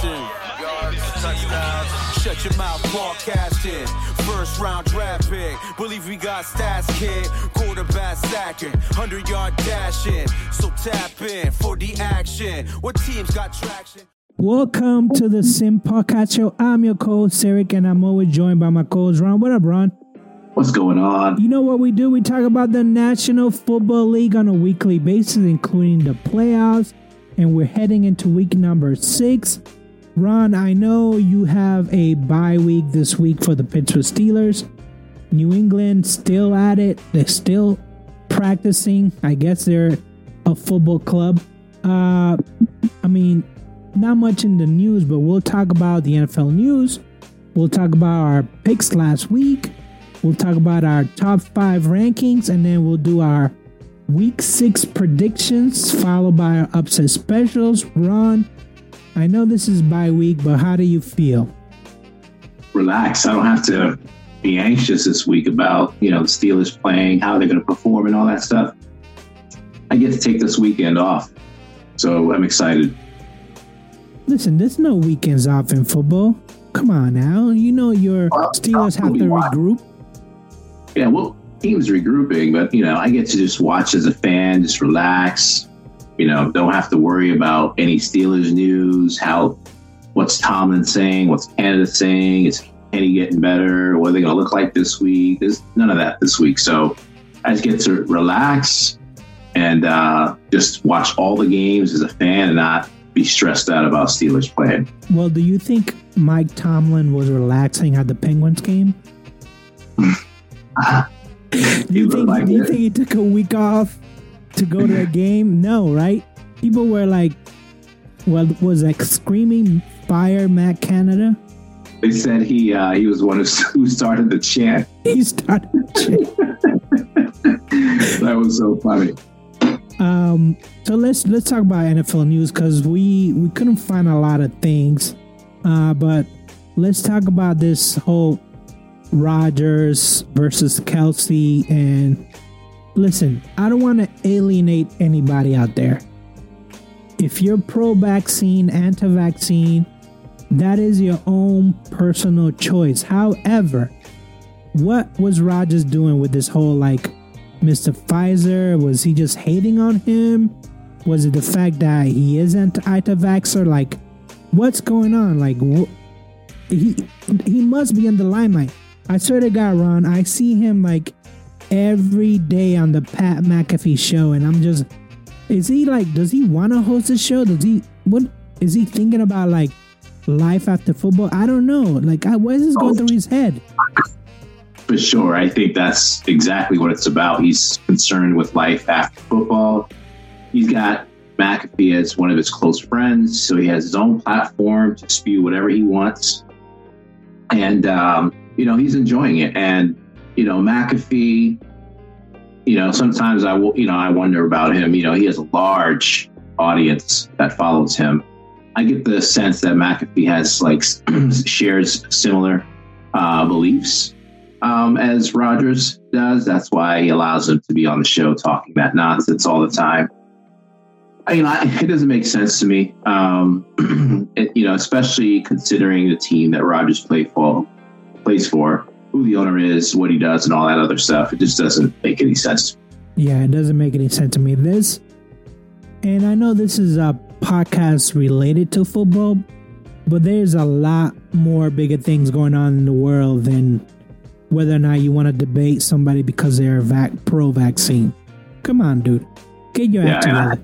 passing. Shut your mouth, broadcasting. First round draft pick. Believe we got stats, kid. Quarterback stacking. 100 yard dashing. So tap in for the action. What teams got traction? Welcome to the Sim Podcast Show. I'm your co-host Eric, and I'm always joined by my co-host Ron. What up, Ron? What's going on? You know what we do? We talk about the National Football League on a weekly basis, including the playoffs, and we're heading into week number six. Ron, I know you have a bye week this week for the Pittsburgh Steelers. New England still at it. They're still practicing. I guess they're a football club. Uh, I mean, not much in the news, but we'll talk about the NFL news. We'll talk about our picks last week. We'll talk about our top five rankings, and then we'll do our week six predictions, followed by our upset specials. Ron, I know this is bye week, but how do you feel? Relax. I don't have to be anxious this week about, you know, the Steelers playing, how they're going to perform, and all that stuff. I get to take this weekend off. So I'm excited. Listen, there's no weekends off in football. Come on now. You know your Well, Steelers have to regroup. Yeah, well, teams regrouping, but, you know, I get to just watch as a fan, just relax. You know, don't have to worry about any Steelers news, how, what's Tomlin saying, what's Canada saying, is Kenny getting better, what are they going to look like this week? There's none of that this week. So I just get to relax and uh, just watch all the games as a fan and not be stressed out about Steelers playing. Well, do you think Mike Tomlin was relaxing at the Penguins game? Do you think like do you think he took a week off to go to a game? No, right? People were like, well, was like screaming fire Matt Canada. They said he uh, he was one who, who started the chant. He started. The chant. That was so funny. um, so let's let's talk about NFL news because we we couldn't find a lot of things, uh, but let's talk about this whole Rodgers versus Kelce and listen. I don't want to alienate anybody out there. If you're pro-vaccine, anti-vaccine, that is your own personal choice. However, what was Rodgers doing with this whole like Mr. Pfizer? Was he just hating on him? Was it the fact that he isn't anti-vaxxer? Like, what's going on? Like, wh- he he must be in the limelight. I swear to God, Ron, I see him like every day on the Pat McAfee show, and I'm just, is he like, does he want to host a show? Does he, what is he thinking about? Like, life after football? I don't know. Like, what is this going through his head? For sure. I think that's exactly what it's about. He's concerned with life after football. He's got McAfee as one of his close friends, so he has his own platform to spew whatever he wants. And, um, you know, he's enjoying it. And, you know, McAfee, you know, sometimes I will, you know, I wonder about him. You know, he has a large audience that follows him. I get the sense that McAfee has like shares similar uh, beliefs um, as Rodgers does. That's why he allows him to be on the show talking that nonsense all the time. I mean, I, it doesn't make sense to me. Um, it, you know, especially considering the team that Rodgers played for, plays for, who the owner is, what he does, and all that other stuff. It just doesn't make any sense. Yeah, it doesn't make any sense to me. This, and I know this is a podcast related to football, but there's a lot more bigger things going on in the world than whether or not you want to debate somebody because they're vac- pro-vaccine. Come on, dude, get your act Yeah, I- together.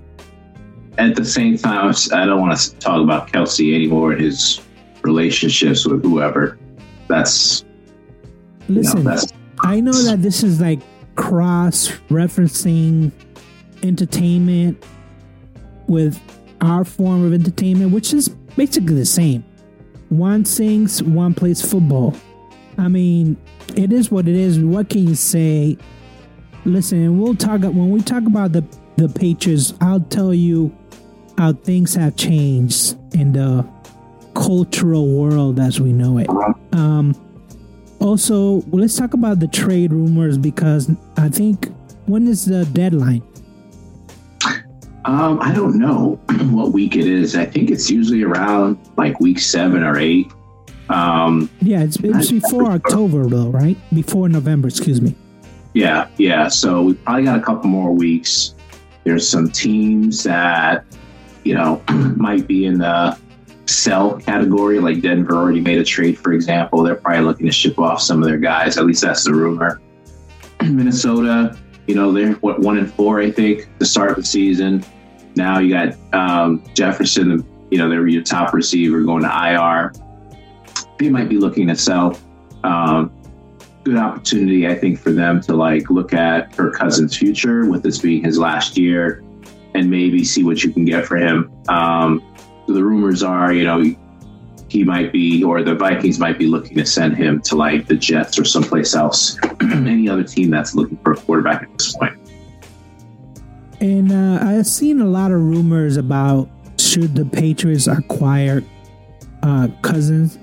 At the same time, I don't want to talk about Kelce anymore and his relationships with whoever. That's Listen, that's I know that this is like cross referencing entertainment with our form of entertainment, which is basically the same. One sings, one plays football. I mean, it is what it is. What can you say? Listen, we'll talk when we talk about the the Patriots. I'll tell you how things have changed in the cultural world as we know it. Um, also, well, let's talk about the trade rumors because I think when is the deadline? Um, I don't know what week it is. I think it's usually around like week seven or eight. Um, yeah, it's, it's before October though, right? Before November, excuse me. Yeah, yeah. So we probably got a couple more weeks. There's some teams that you know might be in the sell category, like Denver already made a trade, for example. They're probably looking to ship off some of their guys. At least that's the rumor. Minnesota, you know, they're what one and four, I think, to start the season. Now you got um, Jefferson, you know, they're your top receiver going to IR. They might be looking to sell. Um, good opportunity, I think, for them to like look at Kirk Cousins' future with this being his last year and maybe see what you can get for him. Um, the rumors are, you know, he might be, or the Vikings might be looking to send him to like the Jets or someplace else, any other team that's looking for a quarterback at this point. And uh, I've seen a lot of rumors about should the Patriots acquire uh, Cousins.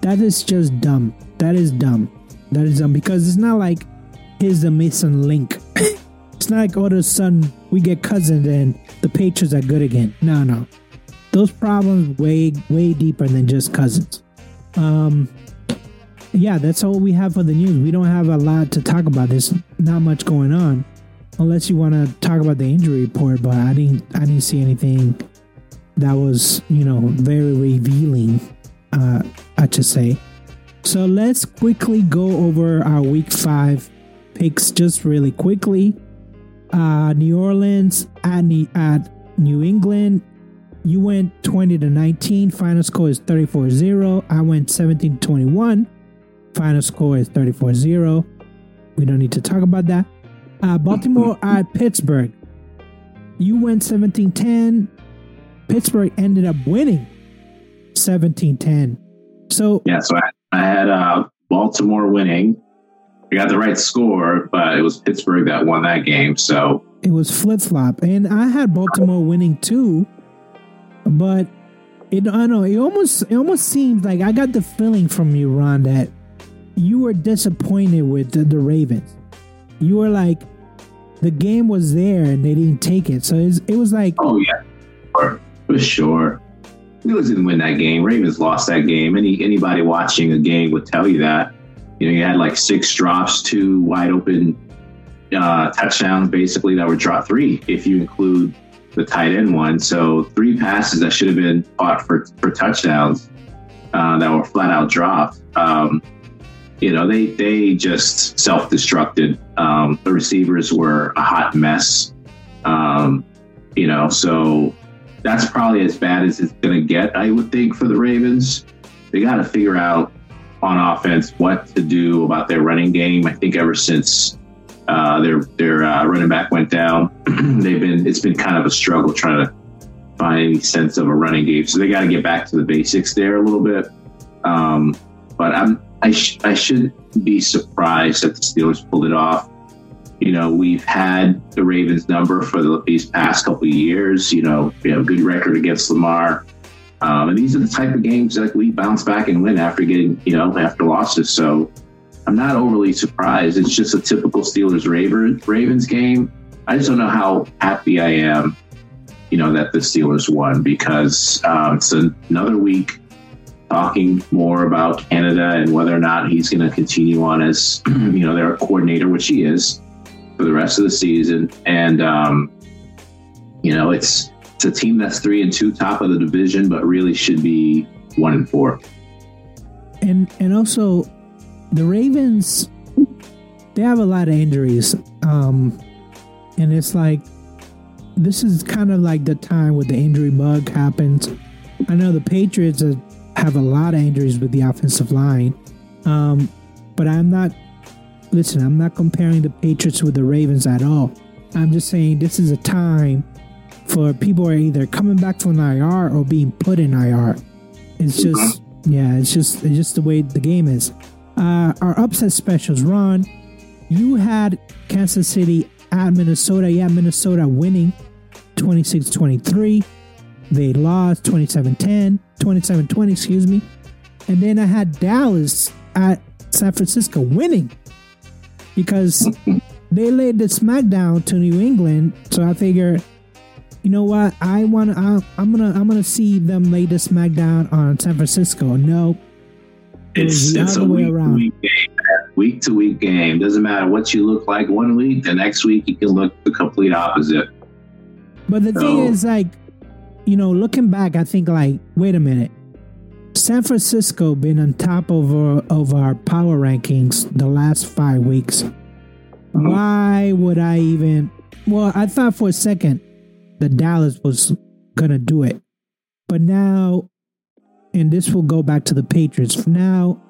That is just dumb. That is dumb. That is dumb because it's not like here's the Mason link. it's not like all of a sudden we get Cousins and the Patriots are good again. No, no those problems way way deeper than just cousins. Um, yeah, that's all we have for the news. We don't have a lot to talk about. There's not much going on, unless you want to talk about the injury report. But I didn't I didn't see anything that was you know very revealing. Uh, I should say. So let's quickly go over our week five picks just really quickly. Uh, New Orleans at, at New England you went 20 to 19. Final score is 34 0. I went 17 to 21. Final score is 34 0. We don't need to talk about that. Uh, Baltimore at Pittsburgh. You went 17 10. Pittsburgh ended up winning 17 10. So, yeah, so I, I had uh, Baltimore winning. I got the right score, but it was Pittsburgh that won that game. So it was flip flop. And I had Baltimore winning too but it I know it almost it almost seems like I got the feeling from you, Ron, that you were disappointed with the, the Ravens. You were like, the game was there and they didn't take it. So it was like, oh yeah, for, for sure. Steelers didn't win that game. Ravens lost that game. Any anybody watching a game would tell you that. You know, you had like six drops, two wide open uh, touchdowns, basically that were drop three if you include the tight end one. So three passes that should have been caught for, for touchdowns uh, that were flat out dropped. Um, you know, they they just self destructed. Um, the receivers were a hot mess. Um, you know, so that's probably as bad as it's going to get. I would think for the Ravens, they got to figure out on offense what to do about their running game. I think ever since uh, their their uh, running back went down. They've been it's been kind of a struggle trying to find any sense of a running game. So they got to get back to the basics there a little bit. Um, but I'm I, sh- I should be surprised that the Steelers pulled it off. You know, we've had the Ravens number for the, these past couple years. You know, we have a good record against Lamar. Um, and these are the type of games that we bounce back and win after getting, you know, after losses. So I'm not overly surprised. It's just a typical Steelers Ravens game. I just don't know how happy I am, you know, that the Steelers won because um, it's another week talking more about Canada and whether or not he's going to continue on as, you know, their coordinator, which he is for the rest of the season. And, um, you know, it's it's a team that's three and two, top of the division, but really should be one and four. And and also the Ravens, they have a lot of injuries. Um, and it's like, this is kind of like the time where the injury bug happens. I know the Patriots have a lot of injuries with the offensive line. Um, but I'm not, listen, I'm not comparing the Patriots with the Ravens at all. I'm just saying this is a time for people are either coming back from IR or being put in IR. It's just, yeah, it's just, it's just the way the game is. Uh, our upset specials, Ron. You had Kansas City at Minnesota. Yeah, Minnesota winning 26 23. They lost 27 10, 27 20, excuse me. And then I had Dallas at San Francisco winning because they laid the smackdown to New England. So I figure you know what? I want to. I'm gonna. I'm gonna see them lay the smackdown on San Francisco. No, it's it's a week to week game. Week to week game. Doesn't matter what you look like one week. The next week you can look the complete opposite. But the thing is, like, you know, looking back, I think, like, wait a minute. San Francisco been on top of our, of our power rankings the last five weeks. Uh-huh. Why would I even? Well, I thought for a second that Dallas was gonna do it, but now, and this will go back to the Patriots. Now,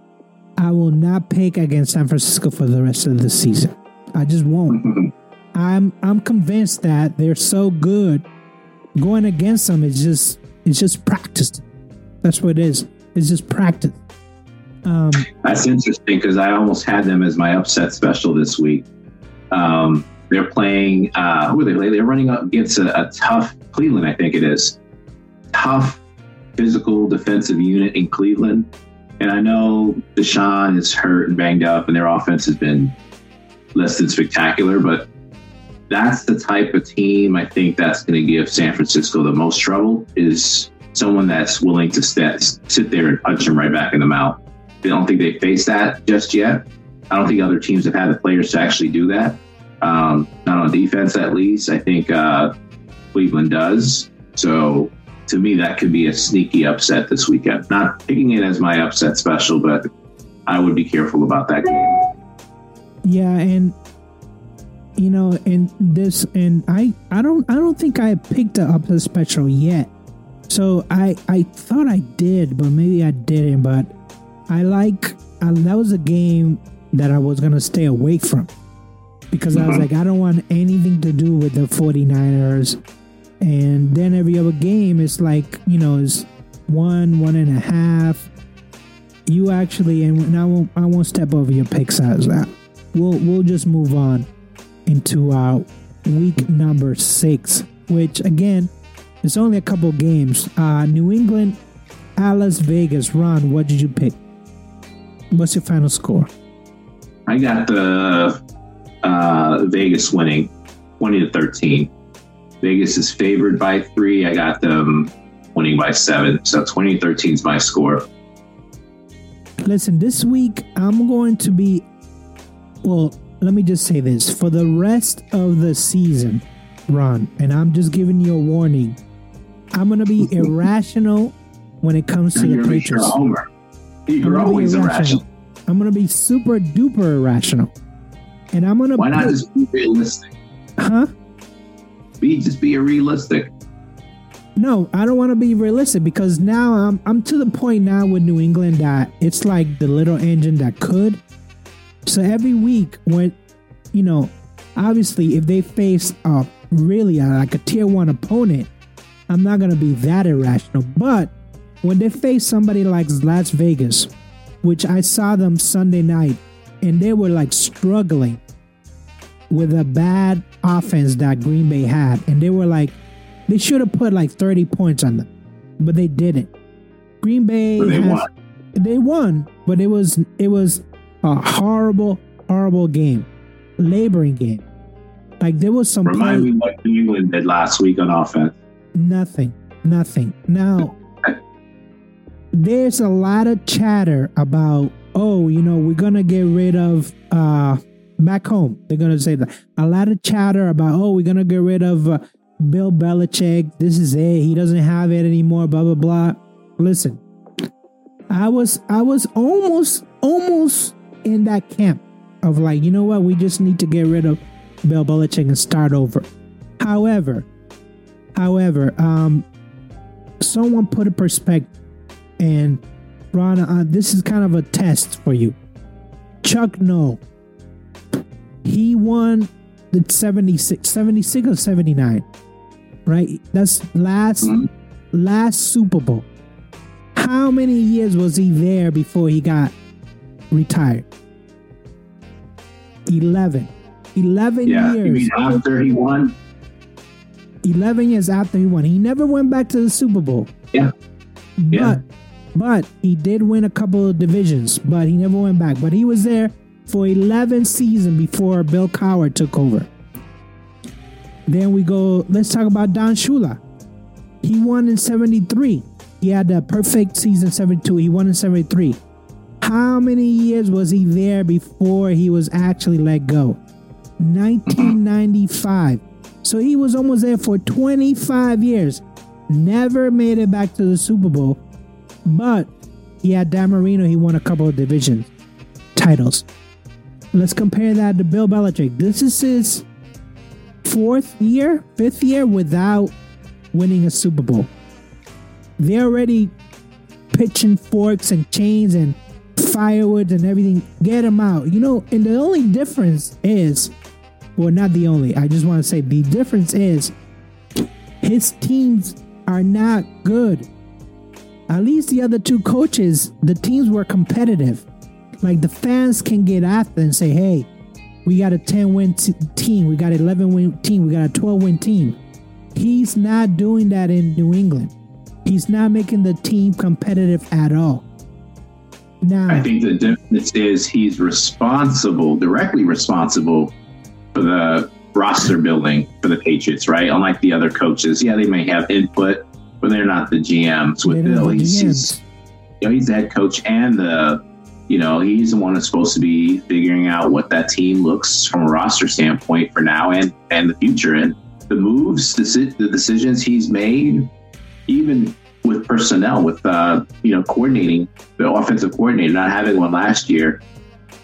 I will not pick against San Francisco for the rest of the season. I just won't. I'm I'm convinced that they're so good. Going against them is just it's just practice. That's what it is. It's just practice. Um, That's interesting because I almost had them as my upset special this week. Um, they're playing. Uh, who are they? They're running up against a, a tough Cleveland. I think it is tough physical defensive unit in Cleveland. And I know Deshaun is hurt and banged up, and their offense has been less than spectacular. But that's the type of team I think that's going to give San Francisco the most trouble. Is someone that's willing to sit, there and punch them right back in the mouth. I don't think they faced that just yet. I don't think other teams have had the players to actually do that. Um, not on defense, at least. I think uh, Cleveland does. So to me, that could be a sneaky upset this weekend. Not picking it as my upset special, but I would be careful about that game. yeah, and you know, and this, and I, I don't, I don't think I picked up the special yet. So I, I thought I did, but maybe I didn't. But I like uh, that was a game that I was gonna stay away from because I was Mhm. like, I don't want anything to do with the 49ers. And then every other game is like, you know, is one, one and a half. You actually, and I won't, I won't step over your picks size. That we'll, we'll just move on into our week number six, which again, it's only a couple games. Uh, New England, at Las Vegas. Ron, what did you pick? What's your final score? I got the uh, Vegas winning 20 to 13. Vegas is favored by three. I got them winning by seven. So 2013 is my score. Listen, this week I'm going to be. Well, let me just say this: for the rest of the season, Ron, and I'm just giving you a warning. I'm going to be irrational when it comes to You're, the Patriots. homer. I'm You're be always irrational. irrational. I'm going to be super duper irrational, and I'm going to. Why not just be realistic? Huh? Be just be realistic. No, I don't want to be realistic because now I'm I'm to the point now with New England that it's like the little engine that could. So every week when you know, obviously if they face a really a, like a tier one opponent, I'm not gonna be that irrational. But when they face somebody like Las Vegas, which I saw them Sunday night, and they were like struggling with a bad offense that Green Bay had, and they were like they should have put like 30 points on them, but they didn't. Green Bay they has- won. they won, but it was it was a horrible, horrible game, laboring game. Like there was some Remind play, me what New England did last week on offense. nothing, nothing. Now there's a lot of chatter about oh, you know, we're gonna get rid of uh back home. They're gonna say that a lot of chatter about oh, we're gonna get rid of uh, Bill Belichick. This is it. He doesn't have it anymore. Blah blah blah. Listen, I was I was almost almost in that camp of like, you know what, we just need to get rid of Bill Belichick and start over. However, however, um, someone put a perspective, and Ron, uh, this is kind of a test for you. Chuck Noll, he won the 76, 76 or 79, right? That's last Mhm. last Super Bowl. How many years was he there before he got retired? 11. 11 Yeah, years. after he won? 11 years after he won. He never went back to the Super Bowl. Yeah. But Yeah. but he did win a couple of divisions, but he never went back. But he was there for 11 seasons before Bill Cowher took over. Then we go, let's talk about Don Shula. He won in 73. He had a perfect season 72. He won in 73. How many years was he there before he was actually let go? 1995. So he was almost there for 25 years. Never made it back to the Super Bowl. But he had Dan Marino. He won a couple of division titles. Let's compare that to Bill Belichick. This is his fourth year, fifth year without winning a Super Bowl. They're already pitching forks and chains and firewood and everything. Get them out. You know, and the only difference is, well, not the only. I just want to say the difference is his teams are not good. At least the other two coaches, the teams were competitive. Like the fans can get after and say, hey, we got a 10 win t- team, we got an 11 win team, we got a 12 win team. He's not doing that in New England. He's not making the team competitive at all. Now, I think the difference is he's responsible, directly responsible for the roster building for the Patriots, right? Unlike the other coaches, yeah, they may have input, but they're not the GMs. With Bill, he's, he's, you know, he's the head coach and the, you know, he's the one that's supposed to be figuring out what that team looks from a roster standpoint for now and and the future. And the moves, the, decisions he's made, even with personnel, with uh, you know, coordinating the offensive coordinator, not having one last year.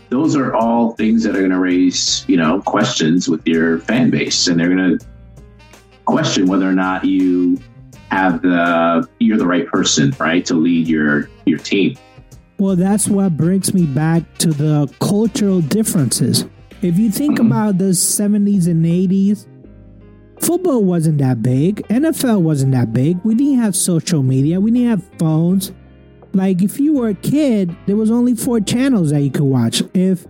Those are all things that are going to raise, you know, questions with your fan base, and they're going to question whether or not you have the you're the right person, right, to lead your your team. Well, that's what brings me back to the cultural differences. If you think mm-hmm. about the 70s and 80s, football wasn't that big. NFL wasn't that big. We didn't have social media. We didn't have phones. Like if you were a kid, there was only four channels that you could watch. If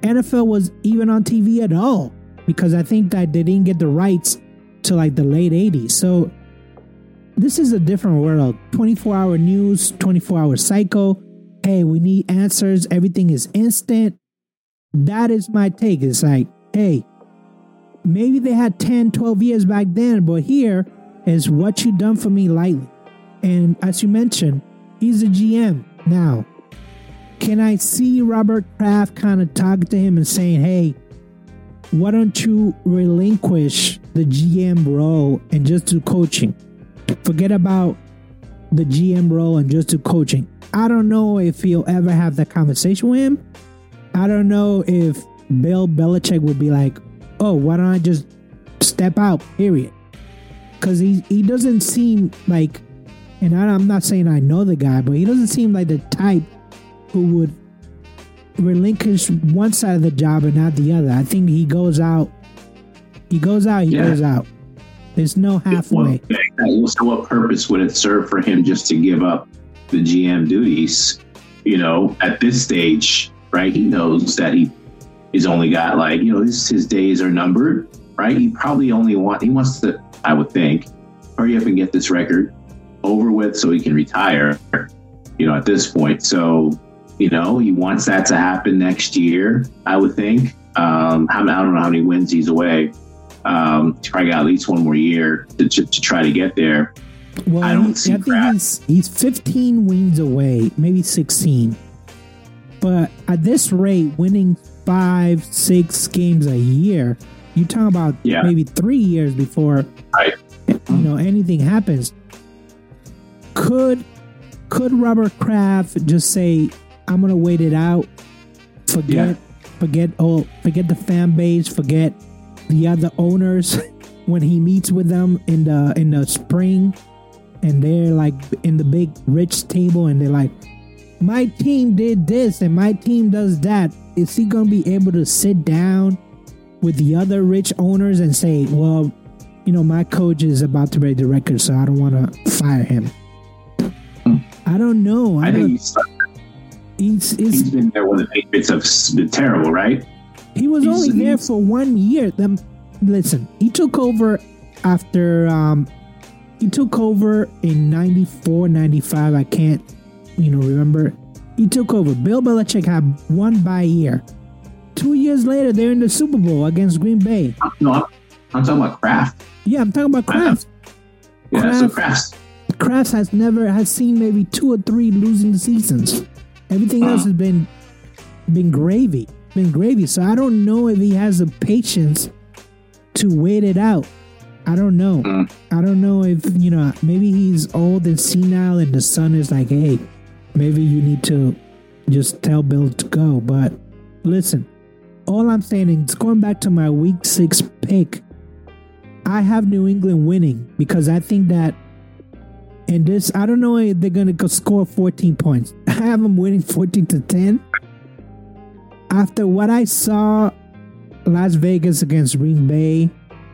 NFL was even on TV at all, because I think that they didn't get the rights to like the late 80s. So this is a different world. 24 hour news, 24 hour cycle. Hey, we need answers. Everything is instant. That is my take. It's like, hey, maybe they had 10, 12 years back then, but here is what you done for me lightly. And as you mentioned, he's a GM now. Can I see Robert Kraft kind of talking to him and saying, hey, why don't you relinquish the GM role and just do coaching? Forget about the GM role and just do coaching. I don't know if he'll ever have that conversation with him. I don't know if Bill Belichick would be like, oh, why don't I just step out, period? Because he, he doesn't seem like, and I, I'm not saying I know the guy, but he doesn't seem like the type who would relinquish one side of the job and not the other. I think he goes out, he goes out, he yeah. goes out. There's no halfway. Well, so, what purpose would it serve for him just to give up the GM duties? You know, at this stage, right? He knows that he he's only got like you know his, his days are numbered, right? He probably only want he wants to, I would think, hurry up and get this record over with so he can retire. You know, at this point, so you know he wants that to happen next year. I would think. Um, I don't know how many wins he's away um, probably got at least one more year to, to, to try to get there. Well, I don't see. I think he's, he's 15 wins away, maybe 16. But at this rate, winning five, six games a year, you talk about yeah. maybe three years before right. you know anything happens. Could could Robert Kraft just say, "I'm gonna wait it out, forget, yeah. forget, oh, forget the fan base, forget the other owners when he meets with them in the in the spring and they're like in the big rich table and they're like my team did this and my team does that. Is he gonna be able to sit down with the other rich owners and say well you know my coach is about to break the record so i don't want to fire him. I don't know. I, I think he's, he's, he's been there when the patriots have been terrible right he was only there for one year. Them, listen, he took over after um, he took over in 94, 95. I can't, you know, remember. He took over. Bill Belichick had one by year. Two years later, they're in the Super Bowl against Green Bay. No, I'm talking about Kraft. Yeah, I'm talking about Kraft. Yeah, Kraft, so Kraft. Kraft has never has seen maybe two or three losing seasons. Everything uh else has been been gravy, been gravy. So I don't know if he has the patience to wait it out. I don't know. Mm. I don't know if you know. Maybe he's old and senile, and the son is like, "Hey, maybe you need to just tell Bill to go." But listen, all I'm saying is going back to my week six pick. I have New England winning because I think that in this, I don't know if they're going to score 14 points. I have them winning 14 to 10. After what I saw Las Vegas against Green Bay,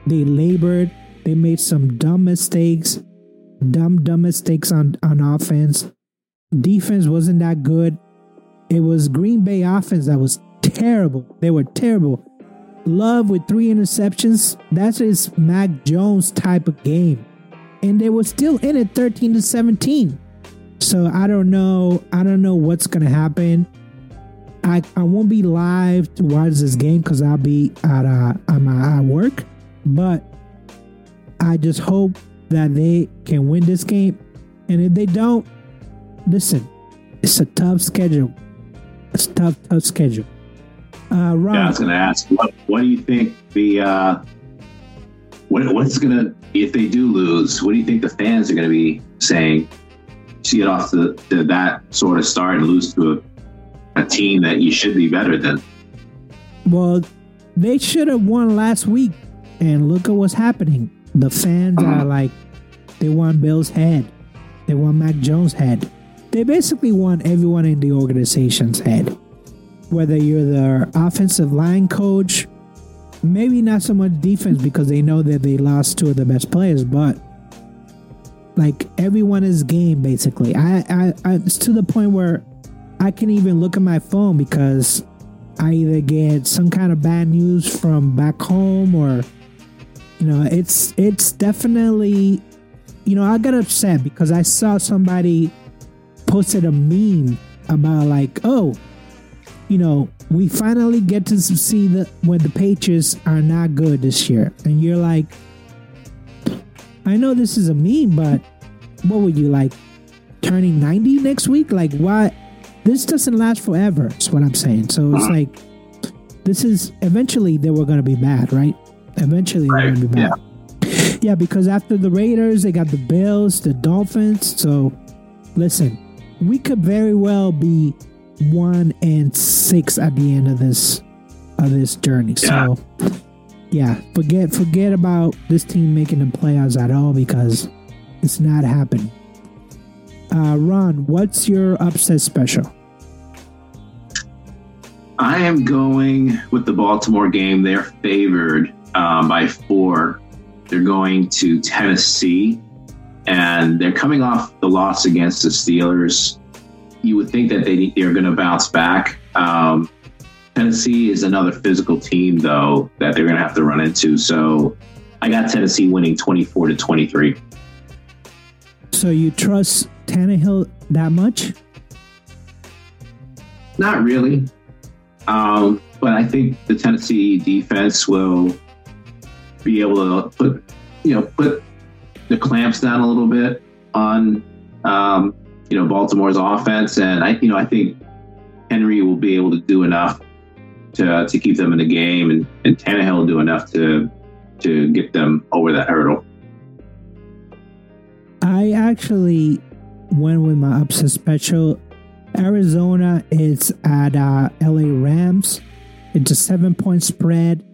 they labored. They made some dumb mistakes, dumb, dumb mistakes on, on offense. Defense wasn't that good. It was Green Bay offense that was terrible. They were terrible. Love with three interceptions. That's his Mac Jones type of game. And they were still in it 13 to 17. So I don't know. I don't know what's gonna happen. I, I won't be live to watch this game because I'll be at uh I'm at work. But I just hope that they can win this game. And if they don't, listen, it's a tough schedule. It's a tough, tough schedule. Uh, Ron, yeah, I was going to ask, what, what do you think the uh, what, what's going to if they do lose? What do you think the fans are going to be saying? See it off to, that sort of start and lose to a, a team that you should be better than. Well, they should have won last week, and look at what's happening. The fans uh-huh. are like, they want Bill's head, they want Mac Jones' head. They basically want everyone in the organization's head whether you're the offensive line coach, maybe not so much defense because they know that they lost two of the best players, but like everyone is game basically. I, I, I it's to the point where I can even look at my phone because I either get some kind of bad news from back home or you know, it's it's definitely you know, I got upset because I saw somebody posted a meme about like, oh, you know, we finally get to see the when the Patriots are not good this year, and you're like, I know this is a meme, but what would you like turning 90 next week? Like, why? This doesn't last forever. Is what I'm saying. So it's uh-huh. like, this is eventually they were going to be bad, right? Eventually right. they're going to be bad. Yeah. yeah, because after the Raiders, they got the Bills, the Dolphins. So, listen, we could very well be one and six at the end of this of this journey. Yeah. So yeah, forget forget about this team making the playoffs at all because it's not happening. Uh, Ron, what's your upset special? I am going with the Baltimore game. They're favored um, by four. They're going to Tennessee, and they're coming off the loss against the Steelers you would think that they they're going to bounce back. Um, Tennessee is another physical team, though, that they're going to have to run into. So I got Tennessee winning 24 to 23. So you trust Tannehill that much? Not really. Um, but I think the Tennessee defense will be able to put, you know, put the clamps down a little bit on um, you know Baltimore's offense, and I you know I think Henry will be able to do enough to to keep them in the game, and and Tannehill will do enough to to get them over that hurdle. I actually went with my upset special. Arizona is at uh, LA Rams. It's a seven point spread.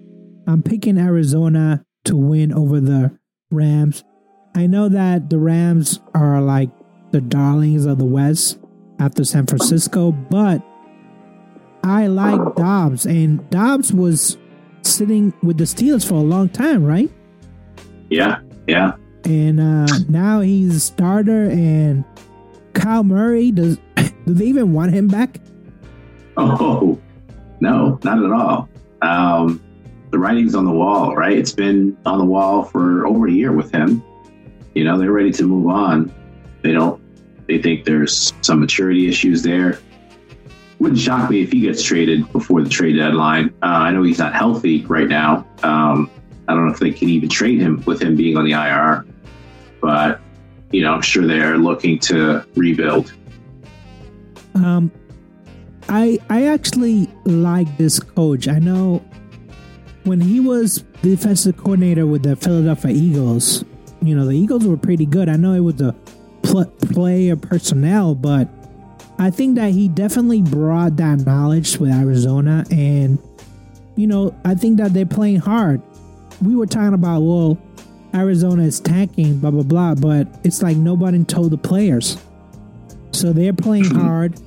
I'm picking Arizona to win over the Rams. I know that the Rams are like the darlings of the West after San Francisco, but I like Dobbs, and Dobbs was sitting with the Steelers for a long time, right? Yeah, yeah. And uh, now he's a starter, and Kyler Murray does. Do they even want him back? Oh no, not at all. Um, the writing's on the wall, right? It's been on the wall for over a year with him. You know, they're ready to move on. They don't. They think there's some maturity issues there. Wouldn't shock me if he gets traded before the trade deadline. Uh, I know he's not healthy right now, um, I don't know if they can even trade him with him being on the IR, but you know, I'm sure they're looking to rebuild. Um, I I actually like this coach. I know when he was defensive coordinator with the Philadelphia Eagles, you know, the Eagles were pretty good. I know it was the pl- player personnel, but I think that he definitely brought that knowledge with Arizona. And, you know, I think that they're playing hard. We were talking about, well, Arizona is tanking, blah, blah, blah, but it's like nobody told the players. So they're playing hard,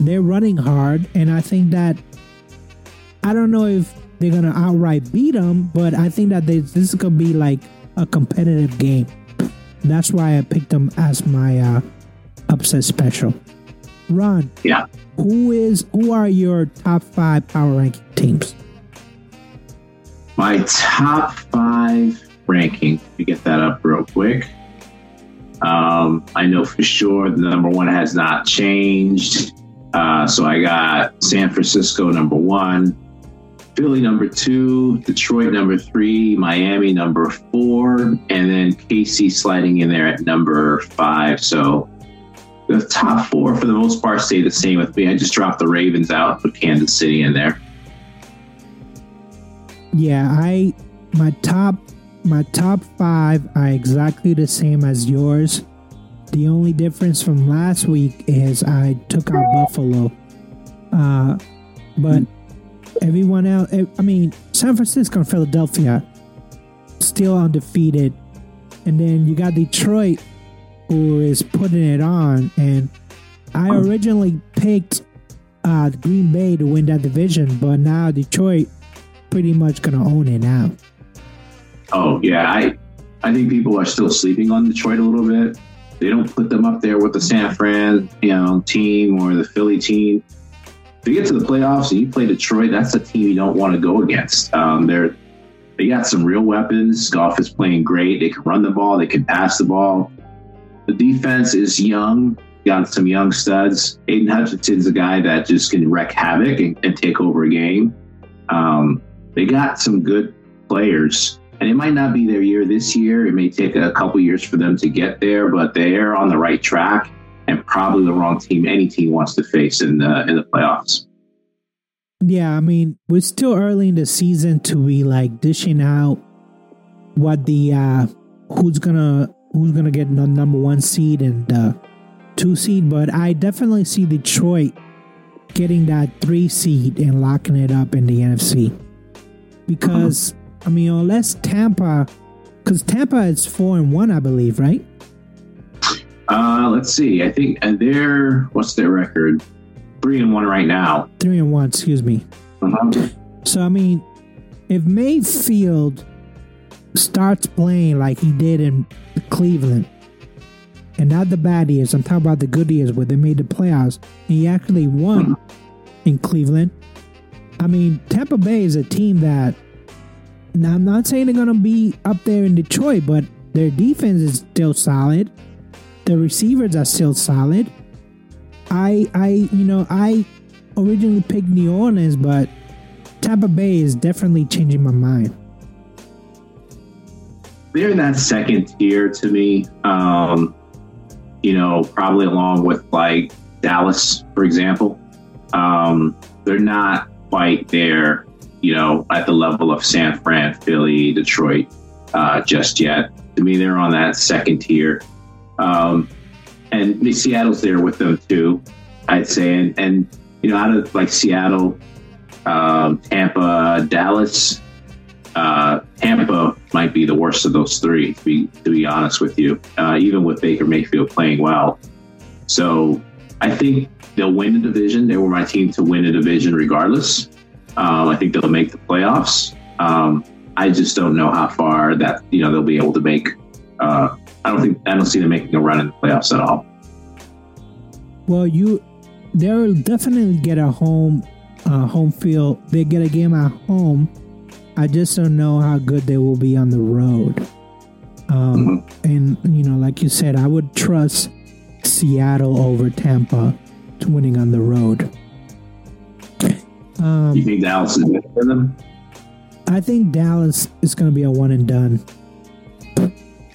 they're running hard. And I think that, I don't know if they're going to outright beat them, but I think that they, this is going to be like a competitive game. That's why I picked them as my uh, upset special. Ron, Yeah. who is who are your top five power ranking teams? My top five ranking. Me get that up real quick. Um, I know for sure the number one has not changed. Uh, so I got San Francisco number one, Philly number two, Detroit number three, Miami number four, and then KC sliding in there at number five. So the top four, for the most part, stay the same with me. I just dropped the Ravens out, put Kansas City in there. Yeah, I my top my top five are exactly the same as yours. The only difference from last week is I took out Buffalo. Uh, but everyone else, I mean, San Francisco and Philadelphia still undefeated. And then you got Detroit who is putting it on. And I originally picked uh, Green Bay to win that division, but now Detroit pretty much going to own it now. Oh yeah, I I think people are still sleeping on Detroit a little bit. They don't put them up there with the San Fran, you know, team or the Philly team. If you get to the playoffs and you play Detroit, that's a team you don't want to go against. Um, they're they got some real weapons. Goff is playing great. They can run the ball. They can pass the ball. The defense is young. Got some young studs. Aidan Hutchinson's a guy that just can wreak havoc and, and take over a game. Um, they got some good players and it might not be their year this year. It may take a couple years for them to get there, but they're on the right track and probably the wrong team any team wants to face in the in the playoffs. Yeah, I mean, we're still early in the season to be like dishing out what the uh who's gonna who's gonna get the number one seed and uh two seed, but I definitely see Detroit getting that three seed and locking it up in the NFC because. I mean, unless Tampa, because Tampa is four and one, I believe, right? Uh, let's see. I think and they're what's their record? Three and one right now. Three and one, excuse me. Uh-huh. So I mean, if Mayfield starts playing like he did in Cleveland, and not the bad years, I'm talking about the good years where they made the playoffs, and he actually won in Cleveland. I mean, Tampa Bay is a team that now, I'm not saying they're to be up there in Detroit, but their defense is still solid. The receivers are still solid. I, I, you know, I originally picked New Orleans, but Tampa Bay is definitely changing my mind. They're in that second tier to me. Um, you know, probably along with like Dallas, for example. Um, they're not quite there you know, at the level of San Fran, Philly, Detroit, uh, just yet. To me, they're on that second tier. Um, and the Seattle's there with them too, I'd say. And, and you know, out of like Seattle, um, Tampa, Dallas, uh, Tampa might be the worst of those three, to be, to be honest with you, uh, even with Baker Mayfield playing well. So I think they'll win the division. They were my team to win a division regardless. Um, I think they'll make the playoffs. Um, I just don't know how far that you know they'll be able to make. Uh, I don't think I don't see them making a run in the playoffs at all. Well, you they'll definitely get a home uh, home field. They get a game at home. I just don't know how good they will be on the road. Um, mm-hmm. And you know, like you said, I would trust Seattle over Tampa to winning on the road. Um, you think Dallas is better than them? I think Dallas is going to be a one and done.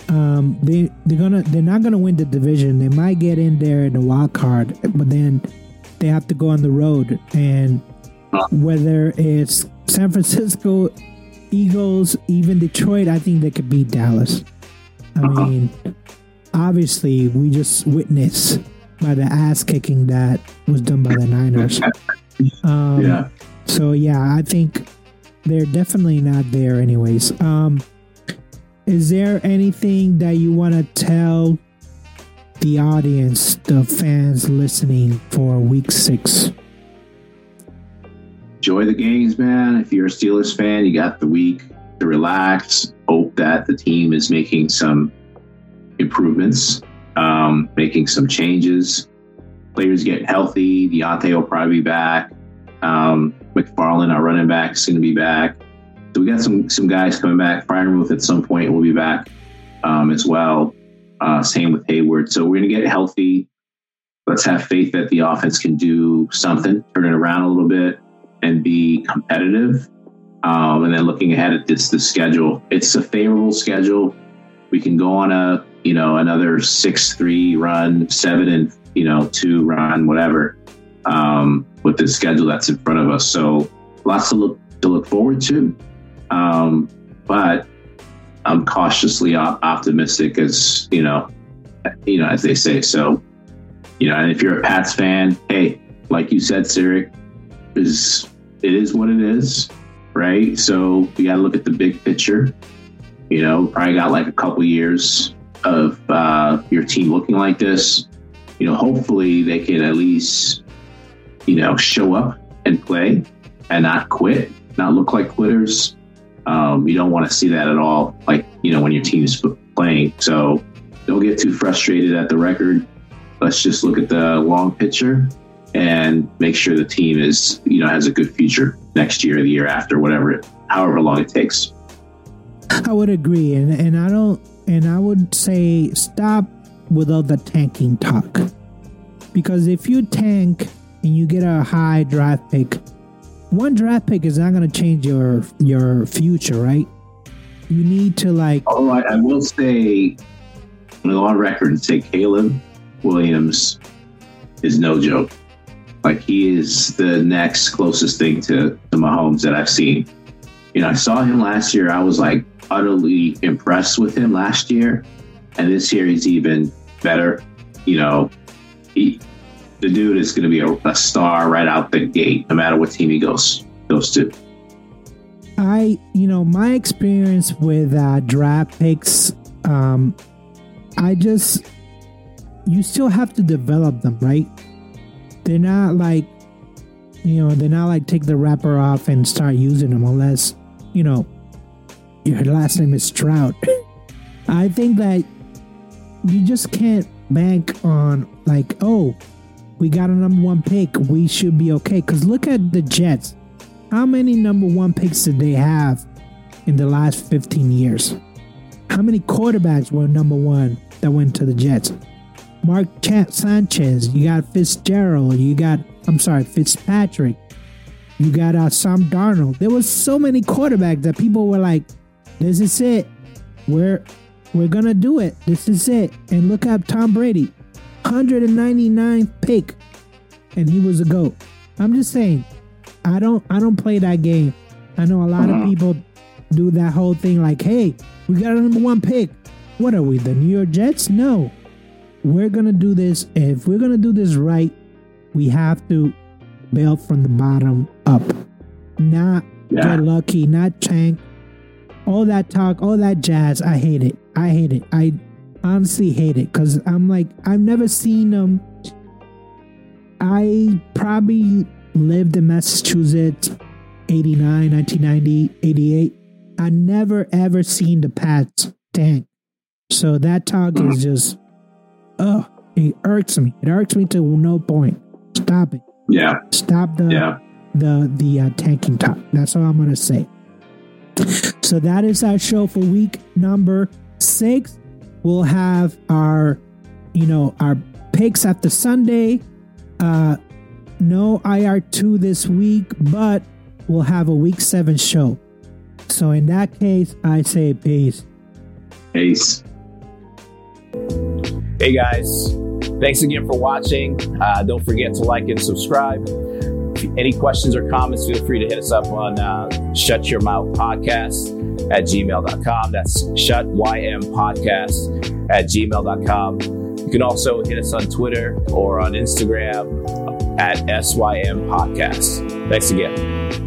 Um, they they're gonna they're not gonna win the division. They might get in there in the wild card, but then they have to go on the road. And whether it's San Francisco, Eagles, even Detroit, I think they could beat Dallas. I uh-huh. mean, obviously, we just witnessed by the ass kicking that was done by the Niners. Um, yeah. So yeah, I think they're definitely not there, anyways. Um, is there anything that you want to tell the audience, the fans listening for Week Six? Enjoy the games, man. If you're a Steelers fan, you got the week to relax. Hope that the team is making some improvements, um, making some changes players get healthy. Diontae will probably be back. Um, McFarland, our running back, is going to be back. So we got some some guys coming back. Freiermuth at some point will be back um, as well. Uh, same with Heyward. So we're going to get healthy. Let's have faith that the offense can do something, turn it around a little bit, and be competitive. Um, and then looking ahead at this the schedule, it's a favorable schedule. We can go on a you know another six three run, seven and you know, to run, whatever, um, with the schedule that's in front of us. So lots to look to look forward to. Um, but I'm cautiously optimistic, as you know, you know, as they say. So, you know, and if you're a Pats fan, hey, like you said, Sirik, is it is what it is, right? So we got to look at the big picture. You know, probably got like a couple years of uh, your team looking like this you know, hopefully they can at least, you know, show up and play and not quit, not look like quitters. Um, you don't want to see that at all, like, you know, when your team's playing. So don't get too frustrated at the record. Let's just look at the long picture and make sure the team is, you know, has a good future next year, the year after, whatever, however long it takes. I would agree. And, and I don't, and I would say stop without the tanking talk. Because if you tank and you get a high draft pick, one draft pick is not going to change your your future, right? You need to like. Oh, I, I will say, on record, and say Caleb Williams is no joke. Like he is the next closest thing to, to Mahomes that I've seen. You know, I saw him last year. I was like utterly impressed with him last year. And this year he's even better. You know, he, the dude is going to be a, a, star right out the gate, no matter what team he goes goes to. I, you know, my experience with uh, draft picks, um, I just, you still have to develop them, right? They're not like, you know, they're not like take the wrapper off and start using them unless, you know, your last name is Stroud. I think that you just can't bank on like, oh, we got a number one pick, we should be okay. Because look at the Jets. How many number one picks did they have in the last 15 years? How many quarterbacks were number one that went to the Jets? Mark Ch- Sanchez, you got Fitzgerald, you got, I'm sorry, Fitzpatrick, you got uh, Sam Darnold. There was so many quarterbacks that people were like, this is it. We're we're gonna do it. This is it. And look up Tom Brady, 199th pick, and he was a goat. I'm just saying, I don't I don't play that game. I know a lot uh-huh. of people do that whole thing like, hey, we got a number one pick. What are we, the New York Jets? No. We're gonna do this. If we're gonna do this right, we have to build from the bottom up. Not yeah. get lucky, not tank. All that talk, all that jazz, I hate it. I hate it. I honestly hate it because I'm like, I've never seen them. Um, I probably lived in Massachusetts 89, 1990, 88. I never ever seen the Pats tank. So that talk is just, oh, it irks me. It irks me to no point. Stop it. Yeah. Stop the yeah. the the uh, tanking talk. That's all I'm gonna say. So that is our show for week number six, we'll have our, you know, our picks after Sunday. Uh, no IR2 this week, but we'll have a week seven show. So in that case, I say peace. Peace. Hey guys, thanks again for watching. Uh, don't forget to like and subscribe. Any questions or comments, feel free to hit us up on uh, Shut Your Mouth Podcast at gmail.com. That's Shut YM Podcast at gmail.com. You can also hit us on Twitter or on Instagram at SYM Podcast. Thanks again.